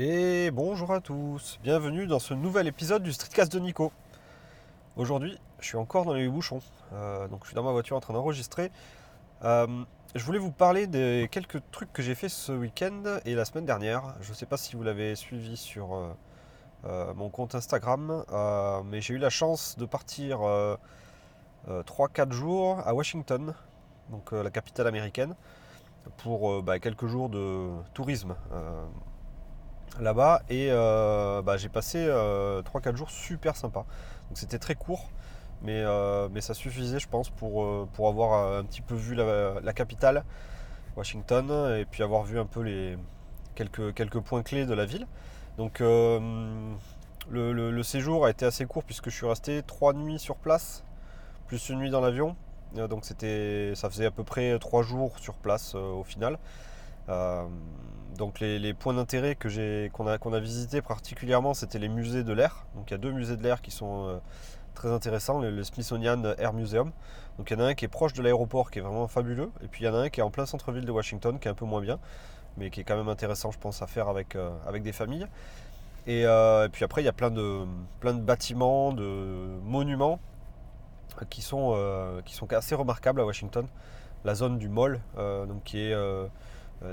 Et bonjour à tous, bienvenue dans ce nouvel épisode du Streetcast de Nico. Aujourd'hui, je suis encore dans les bouchons, euh, donc je suis dans ma voiture en train d'enregistrer. Euh, je voulais vous parler des quelques trucs que j'ai fait ce week-end et la semaine dernière. Je ne sais pas si vous l'avez suivi sur euh, mon compte Instagram, mais j'ai eu la chance de partir 3-4 jours à Washington, donc la capitale américaine, pour bah, quelques jours de tourisme là-bas et euh, bah, j'ai passé 3-4 euh, jours super sympa. Donc c'était très court, mais, euh, mais, ça suffisait je pense pour, pour avoir un petit peu vu la, capitale, Washington, et puis avoir vu un peu les quelques, quelques points clés de la ville. Donc le, séjour a été assez court puisque je suis resté 3 nuits sur place, plus une nuit dans l'avion. Donc c'était, ça faisait à peu près 3 jours sur place au final. Donc les, points d'intérêt que j'ai, qu'on a, qu'on a visités particulièrement, c'était les musées de l'air. Donc il y a deux musées de l'air qui sont euh, très intéressants, le, Smithsonian Air Museum. Donc il y en a un qui est proche de l'aéroport, qui est vraiment fabuleux, et puis il y en a un qui est en plein centre-ville de Washington, qui est un peu moins bien, mais qui est quand même intéressant, je pense, à faire avec, euh, avec des familles. Euh, et, puis après, il y a plein de, plein de bâtiments, de monuments qui sont, qui sont assez remarquables à Washington. La zone du mall, donc qui est euh,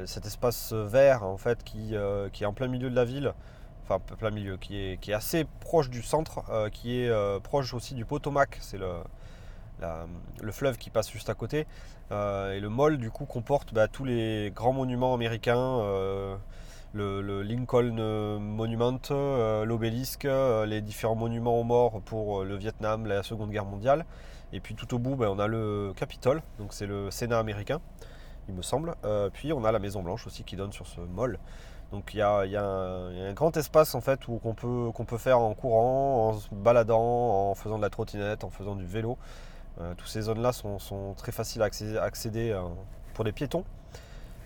cet espace vert en fait euh, qui, est en plein milieu de la ville, enfin plein milieu, qui est, assez proche du centre, euh, qui est proche aussi du Potomac, c'est le, le fleuve qui passe juste à côté. et le mall du coup comporte bah, tous les grands monuments américains, le, Lincoln Monument, l'obélisque, les différents monuments aux morts pour le Vietnam, la Seconde Guerre mondiale. Et puis tout au bout, bah, on a le Capitole, donc c'est le Sénat américain il me semble. Euh, puis on a la Maison Blanche aussi qui donne sur ce mall. Donc il y a, un, grand espace en fait où qu'on peut, peut faire en courant, en se baladant, en faisant de la trottinette, en faisant du vélo. Euh, toutes ces zones-là sont, très faciles à accéder, euh, pour les piétons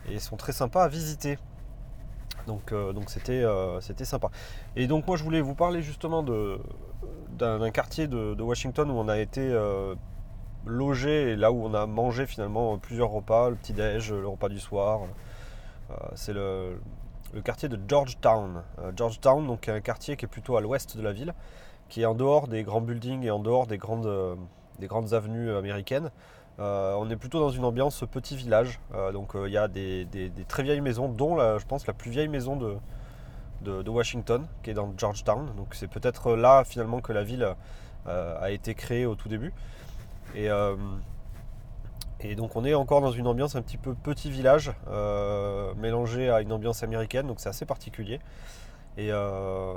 et sont très sympas à visiter. Donc c'était, sympa. Et donc moi je voulais vous parler justement d'un, quartier de, Washington où on a été logé et là où on a mangé finalement plusieurs repas, le petit-déj, le repas du soir. Euh, c'est le, quartier de Georgetown. Euh, Georgetown, donc un quartier qui est plutôt à l'ouest de la ville, qui est en dehors des grands buildings et en dehors des grandes, euh, des grandes avenues américaines. on est plutôt dans une ambiance petit village. donc il y a des, très vieilles maisons, dont je pense la plus vieille maison de, de, Washington, qui est dans Georgetown. Donc c'est peut-être là finalement que la ville a été créée au tout début. Et, euh, et donc on est encore dans une ambiance un petit peu petit village, euh, mélangé à une ambiance américaine, donc c'est assez particulier. Et euh,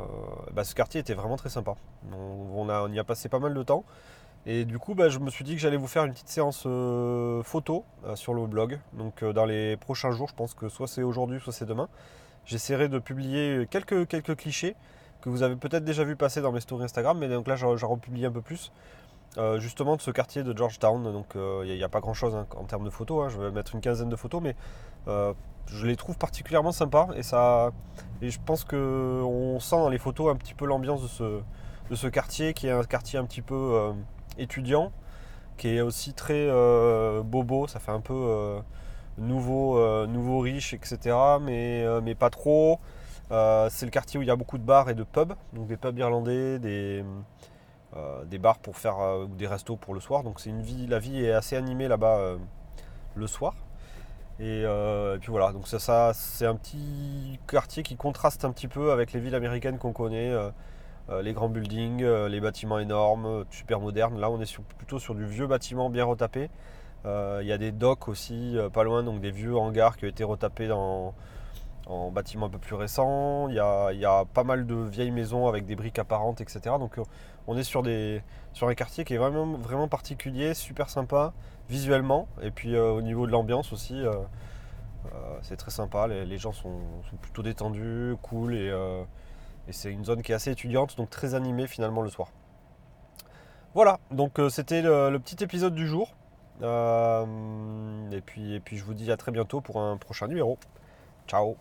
bah, ce quartier était vraiment très sympa. On, a, y a passé pas mal de temps. Et du coup, bah, je me suis dit que j'allais vous faire une petite séance photo sur le blog. Donc dans les prochains jours, je pense que soit c'est aujourd'hui, soit c'est demain. J'essaierai de publier quelques, quelques clichés que vous avez peut-être déjà vu passer dans mes stories Instagram, mais donc là j'en republie un peu plus euh, justement de ce quartier de Georgetown. Donc il euh, n'y a, pas grand chose hein, en termes de photos. Hein. Je vais mettre une quinzaine de photos, mais euh, je les trouve particulièrement sympas. Et, ça, et je pense qu'on sent dans les photos un petit peu l'ambiance de ce, quartier, qui est un quartier un petit peu étudiant, qui est aussi très bobo. Ça fait un peu nouveau, nouveau riche, etc. Mais, mais pas trop. c'est le quartier où il y a beaucoup de bars et de pubs, donc des pubs irlandais, des, des bars pour faire euh, ou des restos pour le soir. Donc c'est une vie, la vie est assez animée là-bas euh, le soir. Et, puis voilà, donc ça, ça c'est un petit quartier qui contraste un petit peu avec les villes américaines qu'on connaît, les grands buildings, les bâtiments énormes, super modernes. Là, on est plutôt sur du vieux bâtiment bien retapé. Il y a des docks aussi pas loin, donc des vieux hangars qui ont été retapés dans, en bâtiments un peu plus récents. Il y, a, pas mal de vieilles maisons avec des briques apparentes, etc. Donc euh, on est sur, des, sur un quartier qui est vraiment, particulier, super sympa visuellement. Et puis euh, au niveau de l'ambiance aussi, euh, c'est très sympa. Les, gens sont, plutôt détendus, cool. Et, c'est une zone qui est assez étudiante, donc très animée finalement le soir. Voilà, donc c'était le, petit épisode du jour. et, puis, et puis je vous dis à très bientôt pour un prochain numéro. Ciao